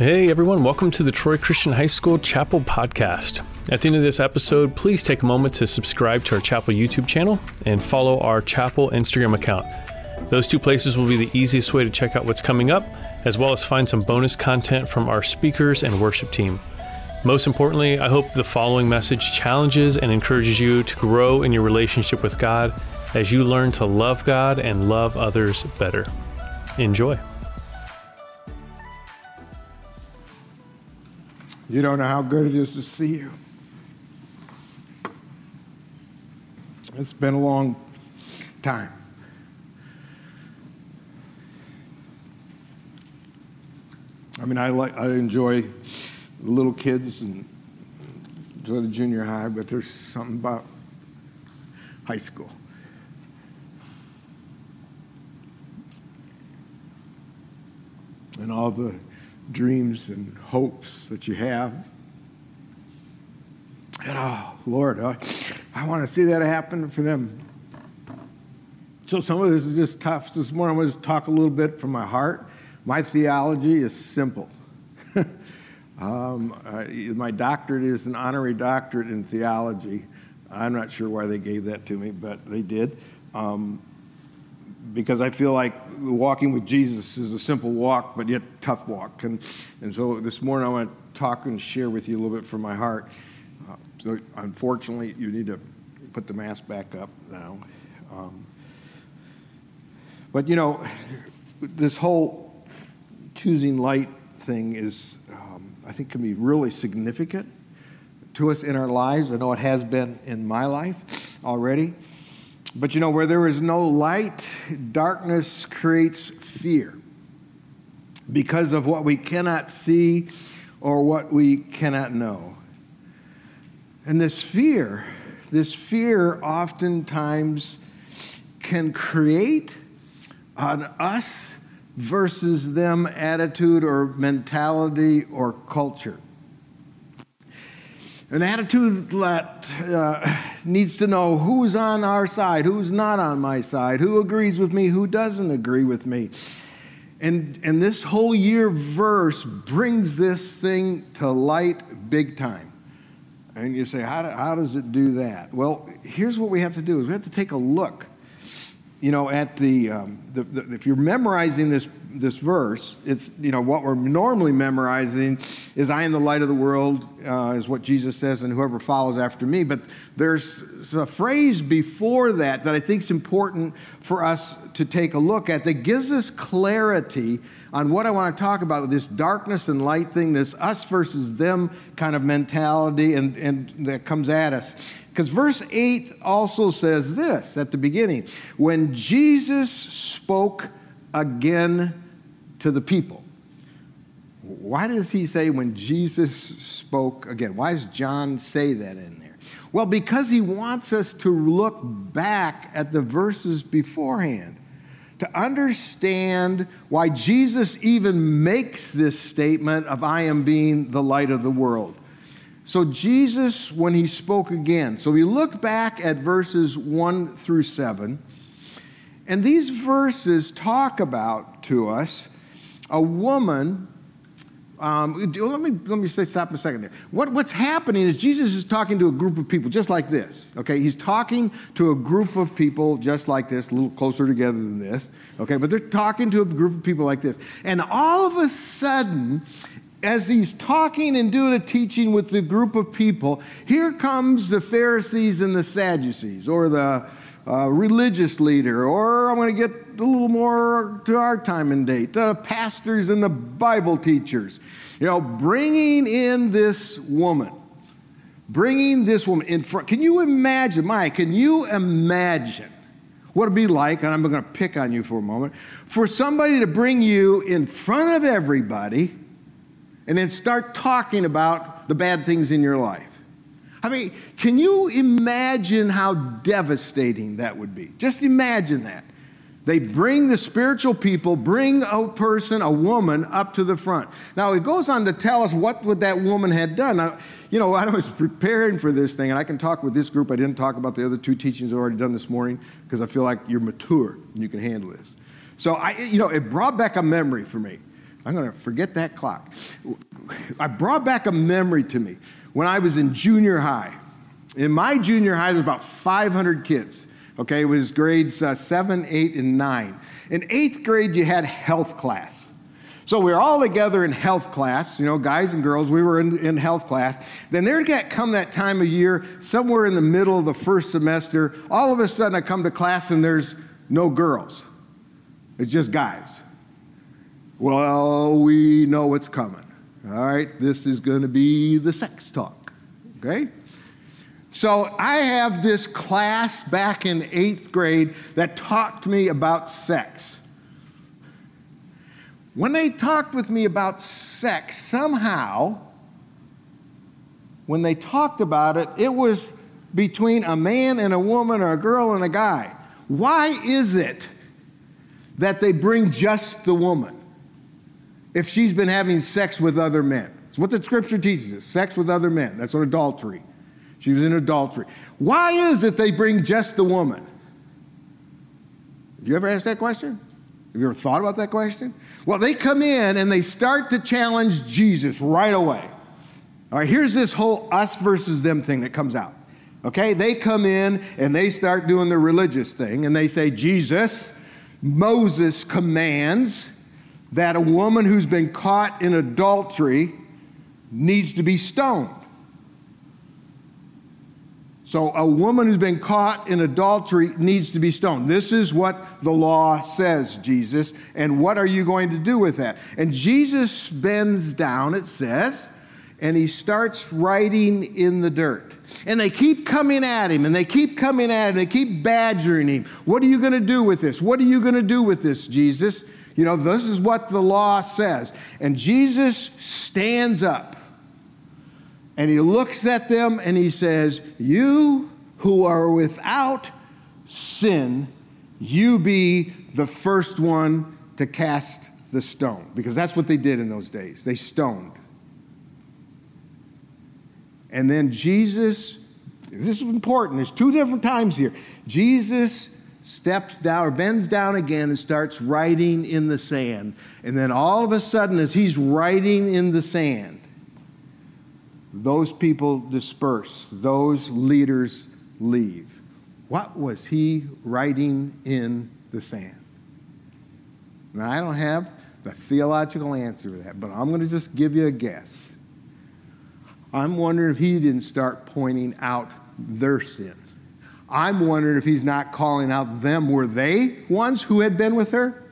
Hey everyone, welcome to the Troy Christian High School Chapel Podcast. At the end of this episode, please take a moment to subscribe to our Chapel YouTube channel and follow our Chapel Instagram account. Those two places will be the easiest way to check out what's coming up, as well as find some bonus content from our speakers and worship team. Most importantly, I hope the following message challenges and encourages you to grow in your relationship with God as you learn to love God and love others better. Enjoy. You don't know how good it is to see you. It's been a long time. I mean, I like I enjoy the little kids and enjoy the junior high, but there's something about high school. And all the dreams and hopes that you have. And oh, Lord, I, I want to see that happen for them. So some of this is just tough. This morning I'm going to talk a little bit from my heart. My theology is simple. um, I, my doctorate is an honorary doctorate in theology. I'm not sure why they gave that to me, but they did. Um, because I feel like walking with Jesus is a simple walk, but yet tough walk. And, and so this morning I want to talk and share with you a little bit from my heart. Uh, so unfortunately, you need to put the mask back up now. Um, but you know, this whole choosing light thing is, um, I think, can be really significant to us in our lives. I know it has been in my life already. But you know, where there is no light, darkness creates fear because of what we cannot see or what we cannot know. And this fear, this fear oftentimes can create an us versus them attitude or mentality or culture. An attitude that uh, needs to know who's on our side, who's not on my side, who agrees with me, who doesn't agree with me. And, and this whole year verse brings this thing to light big time. And you say, how, do, how does it do that? Well, here's what we have to do is we have to take a look, you know, at the, um, the, the if you're memorizing this this verse, it's, you know, what we're normally memorizing is I am the light of the world, uh, is what Jesus says, and whoever follows after me. But there's a phrase before that that I think is important for us to take a look at that gives us clarity on what I want to talk about this darkness and light thing, this us versus them kind of mentality, and, and that comes at us. Because verse 8 also says this at the beginning when Jesus spoke again to the people. Why does he say when Jesus spoke again? Why does John say that in there? Well, because he wants us to look back at the verses beforehand to understand why Jesus even makes this statement of I am being the light of the world. So, Jesus, when he spoke again, so we look back at verses 1 through 7, and these verses talk about to us a woman. Um, let me let me say stop a second there. What, what's happening is Jesus is talking to a group of people just like this. Okay, he's talking to a group of people just like this, a little closer together than this. Okay, but they're talking to a group of people like this, and all of a sudden, as he's talking and doing a teaching with the group of people, here comes the Pharisees and the Sadducees, or the uh, religious leader, or I'm going to get a little more to our time and date, the pastors and the Bible teachers, you know, bringing in this woman, bringing this woman in front. Can you imagine, Mike, can you imagine what it'd be like, and I'm going to pick on you for a moment, for somebody to bring you in front of everybody and then start talking about the bad things in your life? I mean, can you imagine how devastating that would be? Just imagine that. They bring the spiritual people, bring a person, a woman, up to the front. Now, it goes on to tell us what, what that woman had done. Now, you know, I was preparing for this thing, and I can talk with this group. I didn't talk about the other two teachings I've already done this morning because I feel like you're mature and you can handle this. So, I, you know, it brought back a memory for me I'm going to forget that clock. I brought back a memory to me when I was in junior high. In my junior high, there was about 500 kids. Okay, it was grades uh, seven, eight, and nine. In eighth grade, you had health class. So we were all together in health class, you know, guys and girls, we were in, in health class. Then there get come that time of year, somewhere in the middle of the first semester, all of a sudden I come to class and there's no girls. It's just guys. Well, we know what's coming. All right, this is going to be the sex talk. Okay? So I have this class back in eighth grade that talked to me about sex. When they talked with me about sex, somehow, when they talked about it, it was between a man and a woman or a girl and a guy. Why is it that they bring just the woman if she's been having sex with other men? It's what the scripture teaches us sex with other men. That's what adultery. She was in adultery. Why is it they bring just the woman? Have you ever asked that question? Have you ever thought about that question? Well, they come in and they start to challenge Jesus right away. All right, here's this whole us versus them thing that comes out. Okay, they come in and they start doing the religious thing and they say, Jesus, Moses commands that a woman who's been caught in adultery needs to be stoned. So a woman who's been caught in adultery needs to be stoned. This is what the law says, Jesus. And what are you going to do with that? And Jesus bends down, it says, and he starts writing in the dirt. And they keep coming at him, and they keep coming at him, and they keep badgering him. What are you going to do with this? What are you going to do with this, Jesus? You know, this is what the law says. And Jesus stands up and he looks at them and he says, You who are without sin, you be the first one to cast the stone. Because that's what they did in those days. They stoned. And then Jesus, this is important, there's two different times here. Jesus steps down or bends down again and starts writing in the sand. And then all of a sudden, as he's writing in the sand, those people disperse, those leaders leave. What was he writing in the sand? Now, I don't have the theological answer to that, but I'm going to just give you a guess. I'm wondering if he didn't start pointing out their sin. I'm wondering if he's not calling out them. Were they ones who had been with her?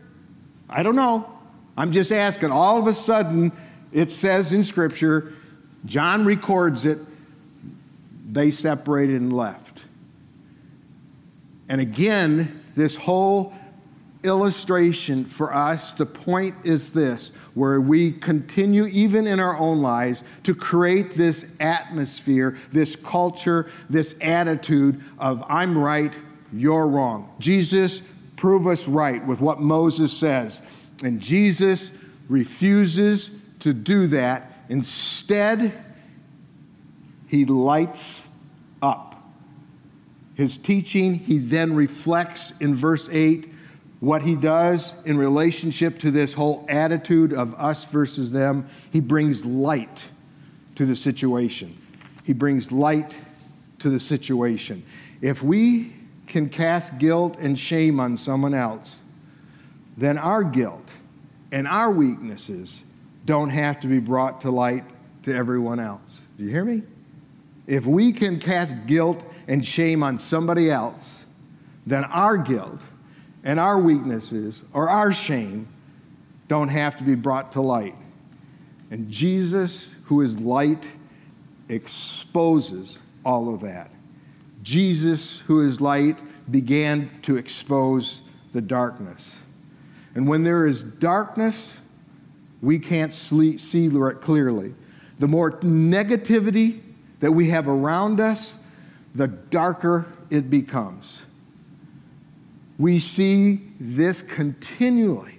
I don't know. I'm just asking. All of a sudden, it says in Scripture, John records it, they separated and left. And again, this whole illustration for us, the point is this where we continue, even in our own lives, to create this atmosphere, this culture, this attitude of I'm right, you're wrong. Jesus, prove us right with what Moses says. And Jesus refuses to do that Instead, he lights up. His teaching, he then reflects in verse 8 what he does in relationship to this whole attitude of us versus them. He brings light to the situation. He brings light to the situation. If we can cast guilt and shame on someone else, then our guilt and our weaknesses don't have to be brought to light to everyone else. Do you hear me? If we can cast guilt and shame on somebody else, then our guilt and our weaknesses or our shame don't have to be brought to light. And Jesus, who is light, exposes all of that. Jesus, who is light, began to expose the darkness. And when there is darkness, we can't see clearly. The more negativity that we have around us, the darker it becomes. We see this continually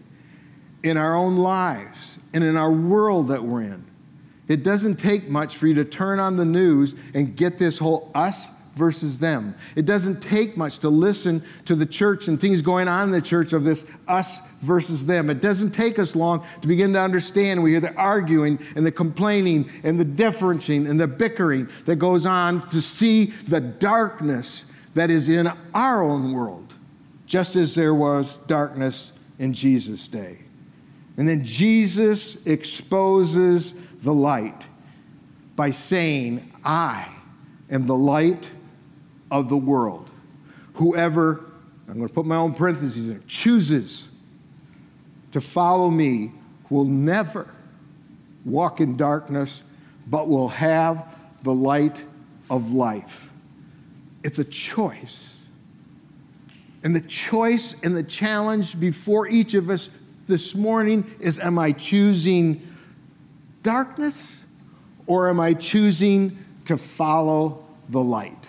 in our own lives and in our world that we're in. It doesn't take much for you to turn on the news and get this whole us versus them. It doesn't take much to listen to the church and things going on in the church of this us versus them. It doesn't take us long to begin to understand. We hear the arguing and the complaining and the differencing and the bickering that goes on to see the darkness that is in our own world, just as there was darkness in Jesus' day. And then Jesus exposes the light by saying, I am the light of the world. Whoever, I'm going to put my own parentheses in, chooses to follow me will never walk in darkness, but will have the light of life. It's a choice. And the choice and the challenge before each of us this morning is Am I choosing darkness or am I choosing to follow the light?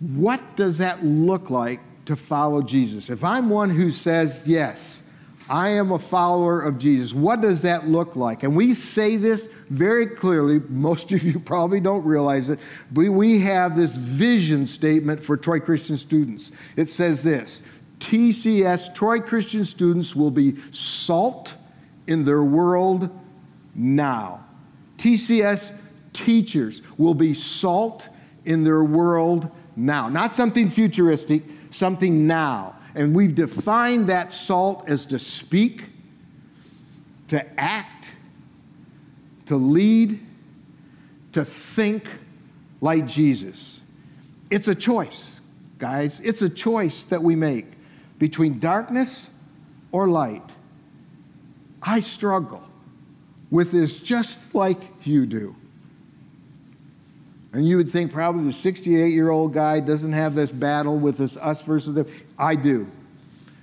What does that look like to follow Jesus? If I'm one who says, Yes, I am a follower of Jesus. What does that look like? And we say this very clearly. Most of you probably don't realize it. But we have this vision statement for Troy Christian students. It says this TCS, Troy Christian students, will be salt in their world now. TCS teachers will be salt in their world now. Not something futuristic, something now. And we've defined that salt as to speak, to act, to lead, to think like Jesus. It's a choice, guys. It's a choice that we make between darkness or light. I struggle with this just like you do. And you would think probably the 68 year old guy doesn't have this battle with this us versus them. I do.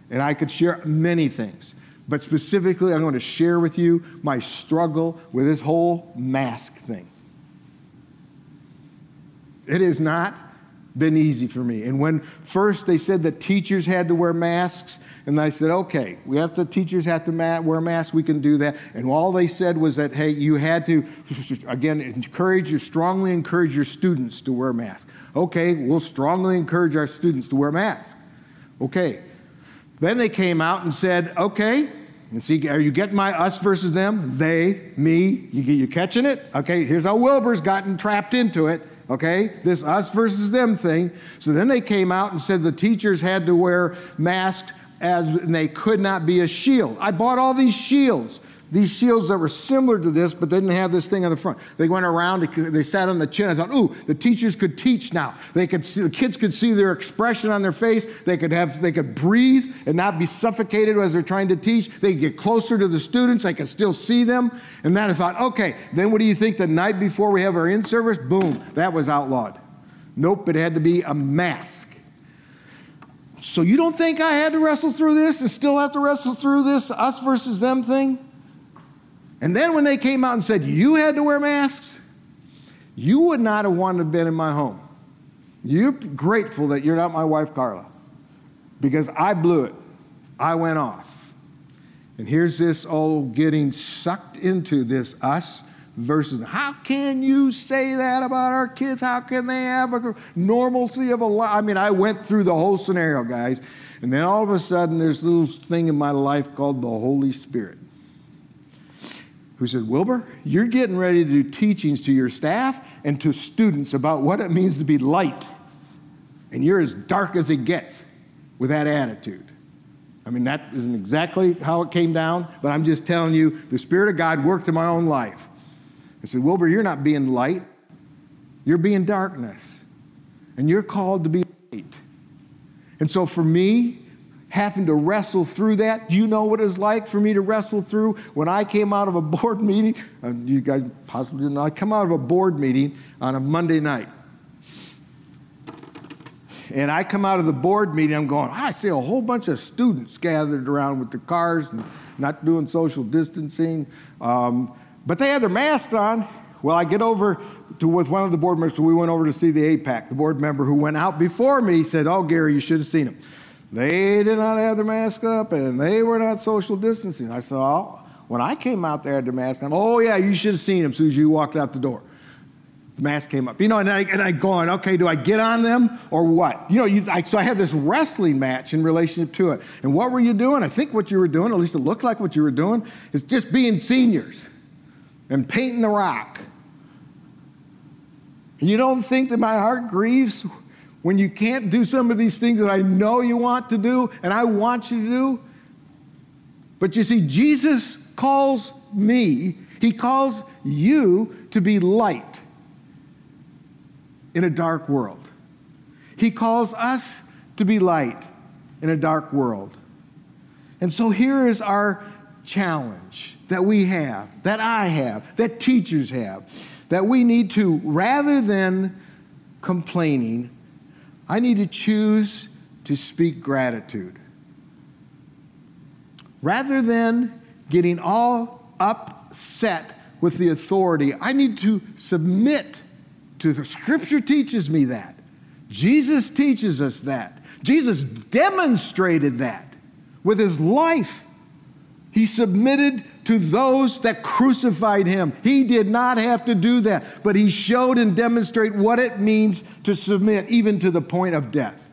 And I could share many things. But specifically, I'm going to share with you my struggle with this whole mask thing. It is not been easy for me. And when first they said that teachers had to wear masks, and I said, okay, we have to, teachers have to ma- wear masks, we can do that. And all they said was that, hey, you had to, again, encourage you, strongly encourage your students to wear masks. Okay, we'll strongly encourage our students to wear masks. Okay. Then they came out and said, okay, and see, are you getting my us versus them? They, me, you, get you catching it? Okay, here's how Wilbur's gotten trapped into it okay? This us versus them thing. So then they came out and said the teachers had to wear masks as and they could not be a shield. I bought all these shields. These shields that were similar to this, but they didn't have this thing on the front. They went around, they sat on the chin. I thought, ooh, the teachers could teach now. They could see, the kids could see their expression on their face. They could have, they could breathe and not be suffocated as they're trying to teach. They could get closer to the students. I could still see them. And then I thought, okay, then what do you think the night before we have our in service? Boom, that was outlawed. Nope, it had to be a mask. So you don't think I had to wrestle through this and still have to wrestle through this us versus them thing? And then when they came out and said you had to wear masks, you would not have wanted to have been in my home. You're grateful that you're not my wife, Carla, because I blew it. I went off. And here's this old getting sucked into this us versus how can you say that about our kids? How can they have a normalcy of a life? I mean, I went through the whole scenario, guys. And then all of a sudden, there's a little thing in my life called the Holy Spirit who said, Wilbur, you're getting ready to do teachings to your staff and to students about what it means to be light. And you're as dark as it gets with that attitude. I mean, that isn't exactly how it came down, but I'm just telling you the Spirit of God worked in my own life. I said, Wilbur, you're not being light, you're being darkness. And you're called to be light. And so for me, having to wrestle through that, do you know what it's like for me to wrestle through when I came out of a board meeting? Uh, you guys possibly didn't know. I come out of a board meeting on a Monday night. And I come out of the board meeting, I'm going, I see a whole bunch of students gathered around with the cars and not doing social distancing. Um, but they had their masks on. Well, I get over to with one of the board members. So we went over to see the APAC. The board member who went out before me said, "Oh, Gary, you should have seen them. They did not have their mask up, and they were not social distancing." I oh, "When I came out there, had their mask on. Oh, yeah, you should have seen them as soon as you walked out the door." the mask came up. You know, and I, and I going, okay, do I get on them or what? You know, you, I, so I have this wrestling match in relationship to it. And what were you doing? I think what you were doing, at least it looked like what you were doing, is just being seniors and painting the rock. You don't think that my heart grieves when you can't do some of these things that I know you want to do and I want you to do? But you see, Jesus calls me, He calls you to be light in a dark world. He calls us to be light in a dark world. And so here is our challenge that we have, that I have, that teachers have, that we need to, rather than complaining, I need to choose to speak gratitude. Rather than getting all upset with the authority, I need to submit to the scripture teaches me that. Jesus teaches us that. Jesus demonstrated that with his life. He submitted to those that crucified him. He did not have to do that, but he showed and demonstrated what it means to submit, even to the point of death.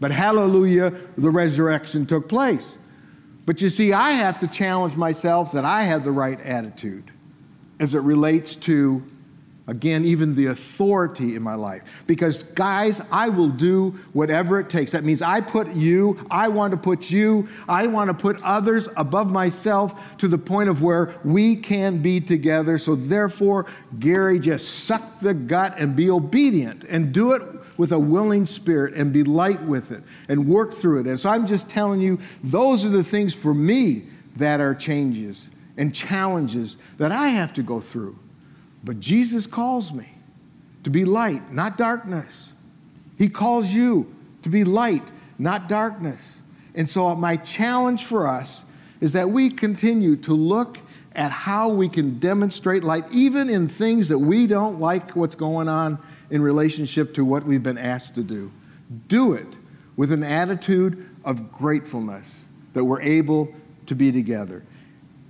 But hallelujah, the resurrection took place. But you see, I have to challenge myself that I have the right attitude as it relates to Again, even the authority in my life. Because, guys, I will do whatever it takes. That means I put you, I want to put you, I want to put others above myself to the point of where we can be together. So, therefore, Gary, just suck the gut and be obedient and do it with a willing spirit and be light with it and work through it. And so, I'm just telling you, those are the things for me that are changes and challenges that I have to go through. But Jesus calls me to be light, not darkness. He calls you to be light, not darkness. And so, my challenge for us is that we continue to look at how we can demonstrate light, even in things that we don't like what's going on in relationship to what we've been asked to do. Do it with an attitude of gratefulness that we're able to be together.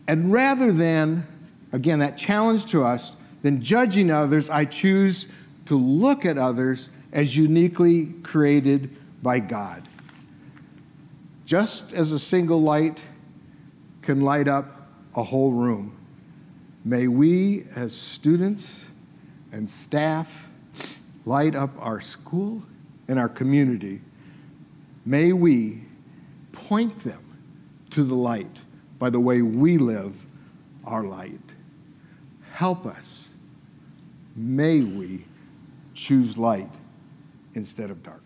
And rather than, again, that challenge to us than judging others, I choose to look at others as uniquely created by God. Just as a single light can light up a whole room, may we, as students and staff, light up our school and our community. May we point them to the light by the way we live our light. Help us may we choose light instead of darkness.